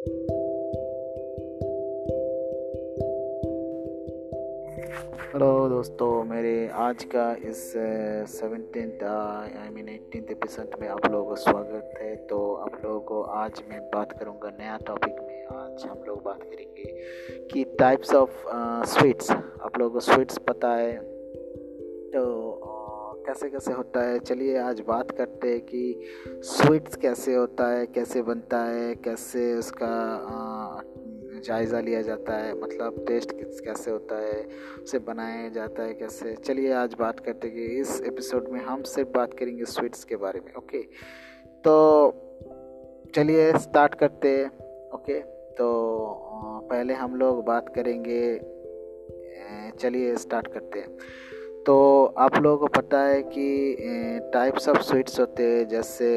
Hello दोस्तों, मेरे आज का इस seventeen I mean eighteen episode में आप लोगों का स्वागत है। तो आप लोगों को आज मैं बात करूँगा नया टॉपिक में। आज हम लोग बात करेंगे कि टाइप्स ऑफ़ स्वीट्स आप लोगों को स्वीट्स पता है। तो कैसे कैसे होता है? चलिए आज बात करते हैं कि स्वीट्स कैसे होता है, कैसे बनता है, कैसे उसका जायज़ा लिया जाता है मतलब टेस्ट कैसे होता है, उसे बनाया जाता है कैसे? चलिए आज बात करते हैं कि इस एपिसोड में हम सिर्फ़ बात करेंगे स्वीट्स के बारे में ओके तो चलिए स्टार्ट करते हैं ओके तो पहले हम लोग बात करेंगे चलिए स्टार्ट करते हैं। तो आप लोगों को पता है कि टाइप्स ऑफ़ स्वीट्स होते हैं, जैसे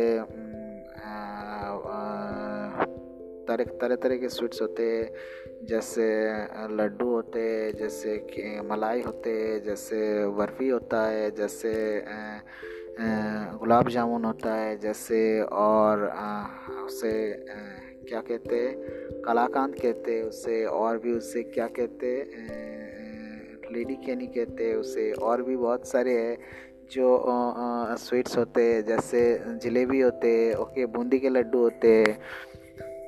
तरह तरह तरह के स्वीट्स होते हैं, जैसे लड्डू होते हैं, जैसे मलाई होते हैं, जैसे बर्फ़ी होता है, जैसे गुलाब जामुन होता है, जैसे, और उसे क्या कहते हैं, कलाकांत कहते हैं, उसे, और भी उसे क्या कहते हैं लेडी कैनी कहते हैं उसे और भी बहुत सारे हैं जो स्वीट्स होते हैं जैसे जलेबी होते हैं ओके बूंदी के लड्डू होते हैं।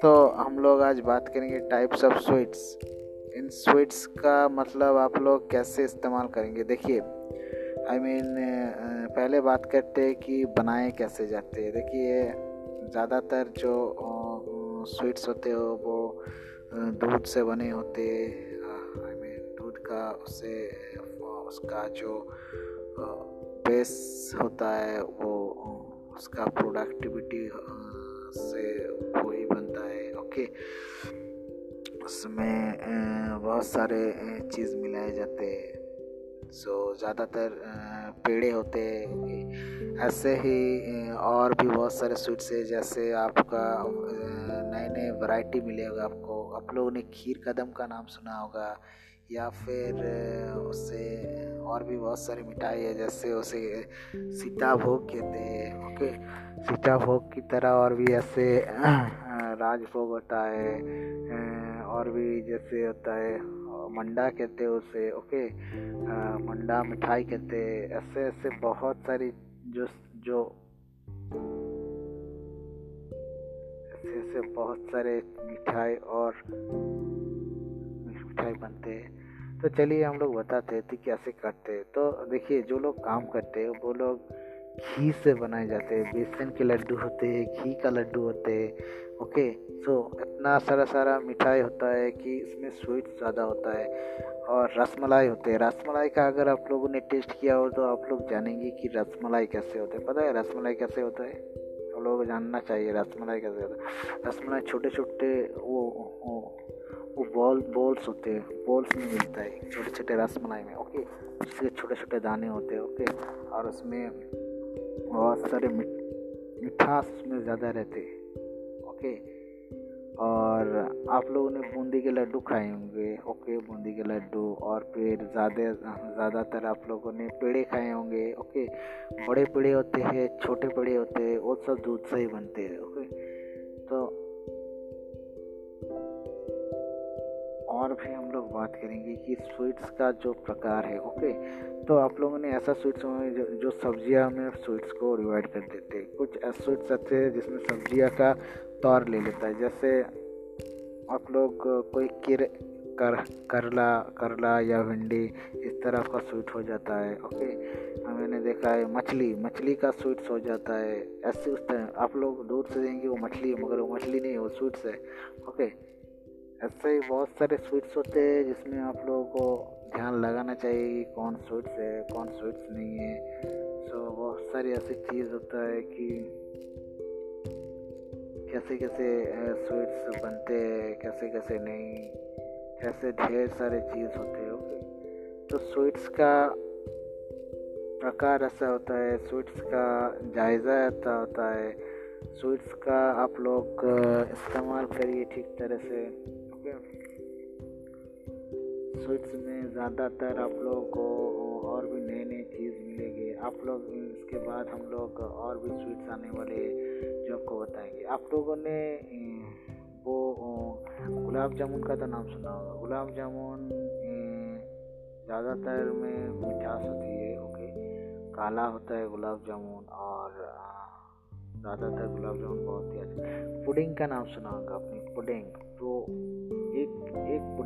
तो हम लोग आज बात करेंगे टाइप्स ऑफ़ स्वीट्स इन स्वीट्स का मतलब आप लोग कैसे इस्तेमाल करेंगे? देखिए आई I मीन mean, पहले बात करते हैं कि बनाए कैसे जाते हैं। देखिए ज़्यादातर जो स्वीट्स होते हो वो दूध से बने होते का उसका जो बेस होता है, वो, उसका प्रोडक्टिविटी से वो ही बनता है ओके उसमें बहुत सारे चीज़ मिलाए जाते हैं। सो ज़्यादातर पेड़े होते हैं। ऐसे ही और भी बहुत सारे स्वीट्स है, जैसे आपका नए नए वैरायटी मिलेगा आपको। आप लोगों ने खीर कदम का नाम सुना होगा। या फिर उससे और भी बहुत सारी मिठाई है, जैसे उसे सीता भोग कहते हैं, ओके? सीता भोग की तरह और भी ऐसे राजभोग होता है और भी जैसे होता है, मंडा कहते हैं उसे, ओके? मंडा मिठाई कहते हैं, ऐसे ऐसे बहुत सारी जो जो ऐसे ऐसे बहुत सारे मिठाई और मिठाई बनते हैं। तो चलिए हम लोग बताते हैं कैसे करते हैं। तो देखिए, जो लोग काम करते हैं, वो लोग घी से बनाए जाते हैं। बेसन के लड्डू होते हैं, घी का लड्डू होते हैं, ओके? सो इतना सारा सारा मिठाई होता है कि इसमें स्वीट ज़्यादा होता है और रसमलाई होते हैं। रसमलाई का अगर आप लोगों ने टेस्ट किया हो तो आप लोग जानेंगे कि रसमलाई कैसे होता है। पता है रसमलाई कैसे होता है? आप लोगों को जानना चाहिए रसमलाई कैसे होता है। रसमलाई छोटे छोटे वो वो बॉल बॉल्स होते हैं बॉल्स में मिलता है छोटे छोटे रसमलाई में ओके उसके छोटे छोटे दाने होते हैं ओके और उसमें बहुत सारे मिठास उसमें ज़्यादा रहते हैं ओके और आप लोगों ने बूंदी के लड्डू खाए होंगे ओके बूंदी के लड्डू और फिर ज़्यादा, ज़्यादातर आप लोगों ने पेड़े खाए होंगे ओके बड़े पेड़े होते हैं, छोटे पेड़े होते हैं, वो सब दूध से ही बनते हैं और भी हम लोग बात करेंगे कि स्वीट्स का जो प्रकार है ओके? तो आप लोगों ने ऐसा स्वीट्स जो, जो सब्ज़ियाँ में स्वीट्स को डिवाइड कर देते हैं। कुछ ऐसे स्वीट्स अच्छे हैं जिसमें सब्ज़ियाँ का तौर ले लेता है। जैसे आप लोग कोई किर कर करला करला या भिंडी इस तरह का स्वीट हो जाता है ओके? मैंने देखा है मछली मछली का स्वीट्स हो जाता है। ऐसे उस तरह आप लोग दूर से देंगे वो मछली है मगर वो मछली नहीं है वो स्वीट्स है ओके? ऐसे ही बहुत सारे स्वीट्स होते हैं जिसमें आप लोगों को ध्यान लगाना चाहिए कि कौन स्वीट्स है, कौन स्वीट्स नहीं है। सो बहुत सारी ऐसी चीज़ होता है कि कैसे कैसे स्वीट्स बनते हैं कैसे कैसे नहीं ऐसे ढेर सारे चीज़ होते हैं। तो स्वीट्स का प्रकार ऐसा होता है स्वीट्स का जायज़ा ऐसा होता है। स्वीट्स का आप लोग इस्तेमाल करिए ठीक तरह से। स्वीट्स में ज़्यादातर आप लोगों को और भी नए नए चीज़ मिलेंगे। आप लोग इसके बाद हम लोग और भी स्वीट्स आने वाले जो आपको बताएँगे। आप लोगों ने, वो गुलाब जामुन का तो नाम सुना होगा। गुलाब जामुन ज़्यादातर में मिठास होती है, ओके। काला होता है गुलाब जामुन और ज़्यादातर गुलाब जामुन बहुत ही अच्छा। पुडिंग का नाम सुना होगा आपने, पुडिंग। तो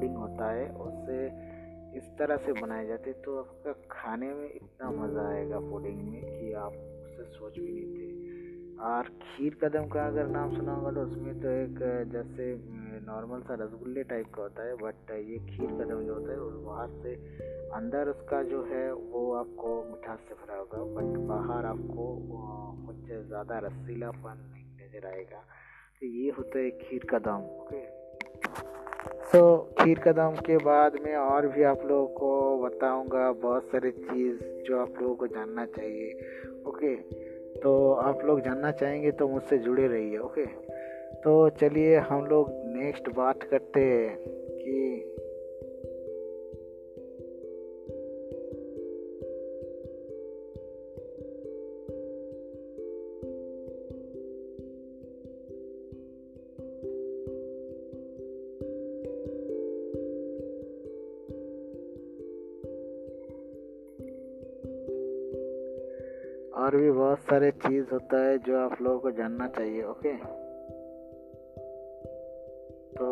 एक होता है, उसे इस तरह से बनाए जाते तो आपका खाने में इतना मज़ा आएगा पुडिंग में कि आप उससे सोच भी नहीं थे और खीर कदम का अगर नाम सुना होगा तो उसमें तो एक, जैसे नॉर्मल सा रसगुल्ले टाइप का होता है बट ये खीर कदम जो होता है, वो बाहर से, अंदर उसका जो है, वो आपको मिठास से भरा होगा बट बाहर आपको कुछ ज़्यादा रसीलापन नहीं नज़र आएगा। तो ये होता है खीर कदम ओके तो खीर कदम के बाद में और भी आप लोगों को बताऊँगा बहुत सारी चीज़ जो आप लोगों को जानना चाहिए, ओके? तो आप लोग जानना चाहेंगे तो मुझसे जुड़े रहिए, ओके? तो चलिए हम लोग नेक्स्ट बात करते हैं। और भी बहुत सारे चीज़ होता है जो आप लोगों को जानना चाहिए ओके तो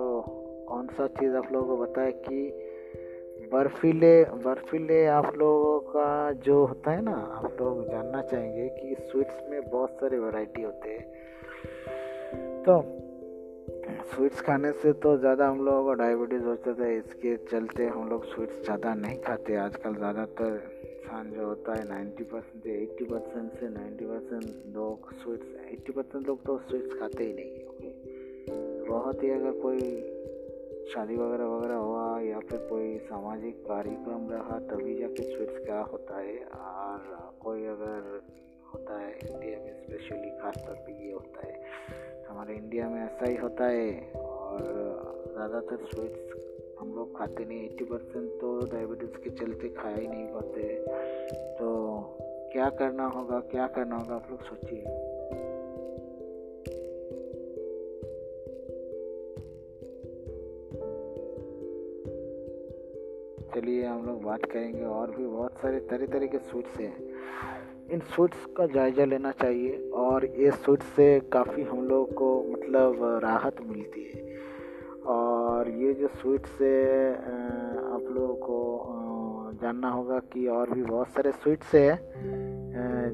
कौन सा चीज़ आप लोगों को बताए कि बर्फीले बर्फीले आप लोगों का जो होता है ना, आप लोग जानना चाहेंगे कि स्वीट्स में बहुत सारे वैरायटी होते हैं। तो स्वीट्स खाने से तो ज़्यादा हम लोगों को डायबिटीज़ हो जाता है, इसके चलते हम लोग स्वीट्स ज़्यादा नहीं खाते, आजकल ज़्यादातर इंसान जो होता है नाइन्टी परसेंट से एट्टी परसेंट से नाइन्टी परसेंट लोग स्वीट्स एट्टी परसेंट लोग तो स्वीट्स खाते ही नहीं ओके बहुत ही अगर कोई शादी वगैरह वगैरह हुआ या फिर कोई सामाजिक कार्यक्रम रहा, तभी जाके स्वीट्स क्या होता है और कोई अगर होता है इंडिया में स्पेशली खास तौर पे ये होता है। हमारे इंडिया में ऐसा ही होता है और ज़्यादातर स्वीट्स हम लोग खाते नहीं एट्टी परसेंट तो डायबिटीज़ के चलते खाया ही नहीं पाते तो क्या करना होगा, क्या करना होगा, आप लोग सोचिए। चलिए हम लोग बात करेंगे और भी बहुत सारे तरह तरह के स्वीट्स हैं। इन स्वीट्स का जायज़ा लेना चाहिए और ये स्वीट्स से काफ़ी हम लोग को मतलब राहत मिलती है। और ये जो स्वीट्स है आप लोगों को जानना होगा कि और भी बहुत सारे स्वीट्स है।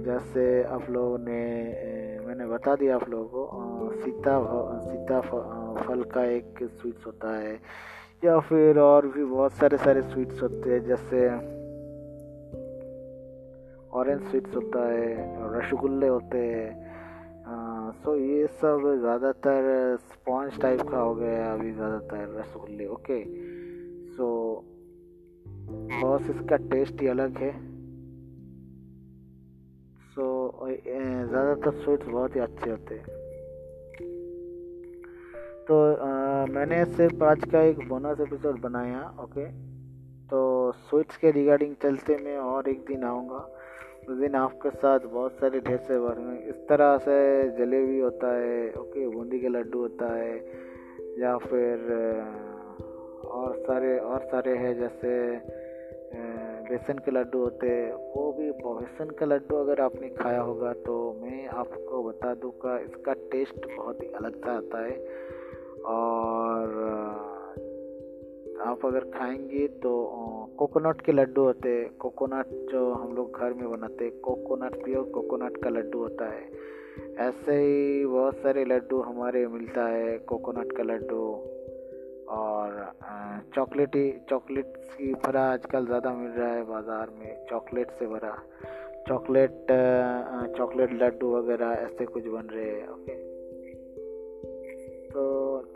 जैसे आप लोगों ने मैंने बता दिया आप लोगों को सीता सीता फल का एक स्वीट्स होता है। या फिर और भी बहुत सारे सारे स्वीट्स होते हैं, जैसे ऑरेंज स्वीट्स होता है, रसगुल्ले होते हैं सो ये सब ज़्यादातर स्पॉन्ज टाइप का हो गया अभी ज़्यादातर रसगुल्ले ओके सो बस इसका टेस्ट ही अलग है। सो ज़्यादातर स्वीट्स बहुत ही अच्छे होते हैं। तो आ, मैंने सिर्फ़ आज का एक बोनस एपिसोड बनाया ओके तो स्वीट्स के रिगार्डिंग चलते मैं और एक दिन आऊँगा। उस दिन आपके साथ बहुत सारे ढेर से बने इस तरह से जलेबी होता है, ओके, बूंदी के लड्डू होता है, या फिर और सारे और सारे हैं जैसे बेसन के लड्डू होते हैं। वो भी बेसन का लड्डू अगर आपने खाया होगा तो मैं आपको बता दूँ का इसका टेस्ट बहुत ही अलग सा आता है। और आप अगर खाएँगे तो कोकोनट के लड्डू होते हैं। कोकोनट जो हम लोग घर में बनाते हैं, कोकोनट प्योर कोकोनट का लड्डू होता है। ऐसे ही बहुत सारे लड्डू हमारे मिलता है, कोकोनट का लड्डू और चॉकलेटी, चॉकलेट की भरा आजकल ज़्यादा मिल रहा है बाज़ार में, चॉकलेट से भरा। चॉकलेट चॉकलेट लड्डू वगैरह ऐसे कुछ बन रहे हैं, ओके।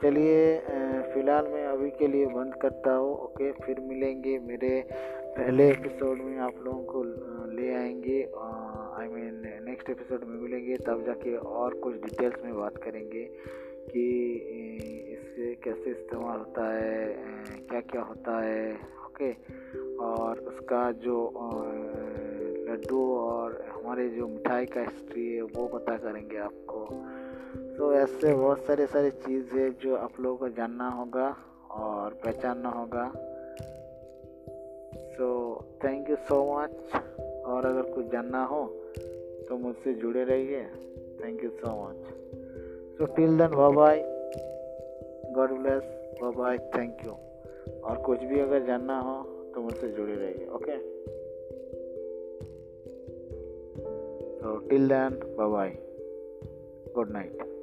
चलिए फ़िलहाल मैं अभी के लिए बंद करता हूँ। ओके, फिर मिलेंगे मेरे पहले एपिसोड में आप लोगों को ले आएँगे। आई मीन नेक्स्ट एपिसोड में मिलेंगे, तब जाके और कुछ डिटेल्स में बात करेंगे कि इससे कैसे इस्तेमाल होता है क्या क्या होता है, ओके? और उसका जो लड्डू और हमारे जो मिठाई का हिस्ट्री है, वो पता करेंगे आपको। तो ऐसे बहुत सारे सारे चीज़ है जो आप लोगों को जानना होगा और पहचानना होगा। So thank you so much और अगर कुछ जानना हो तो मुझसे जुड़े रहिए। Thank you so much so till then bye God bless bye thank you और कुछ भी अगर जानना हो तो मुझसे जुड़े रहिए okay so, till then, bye bye good night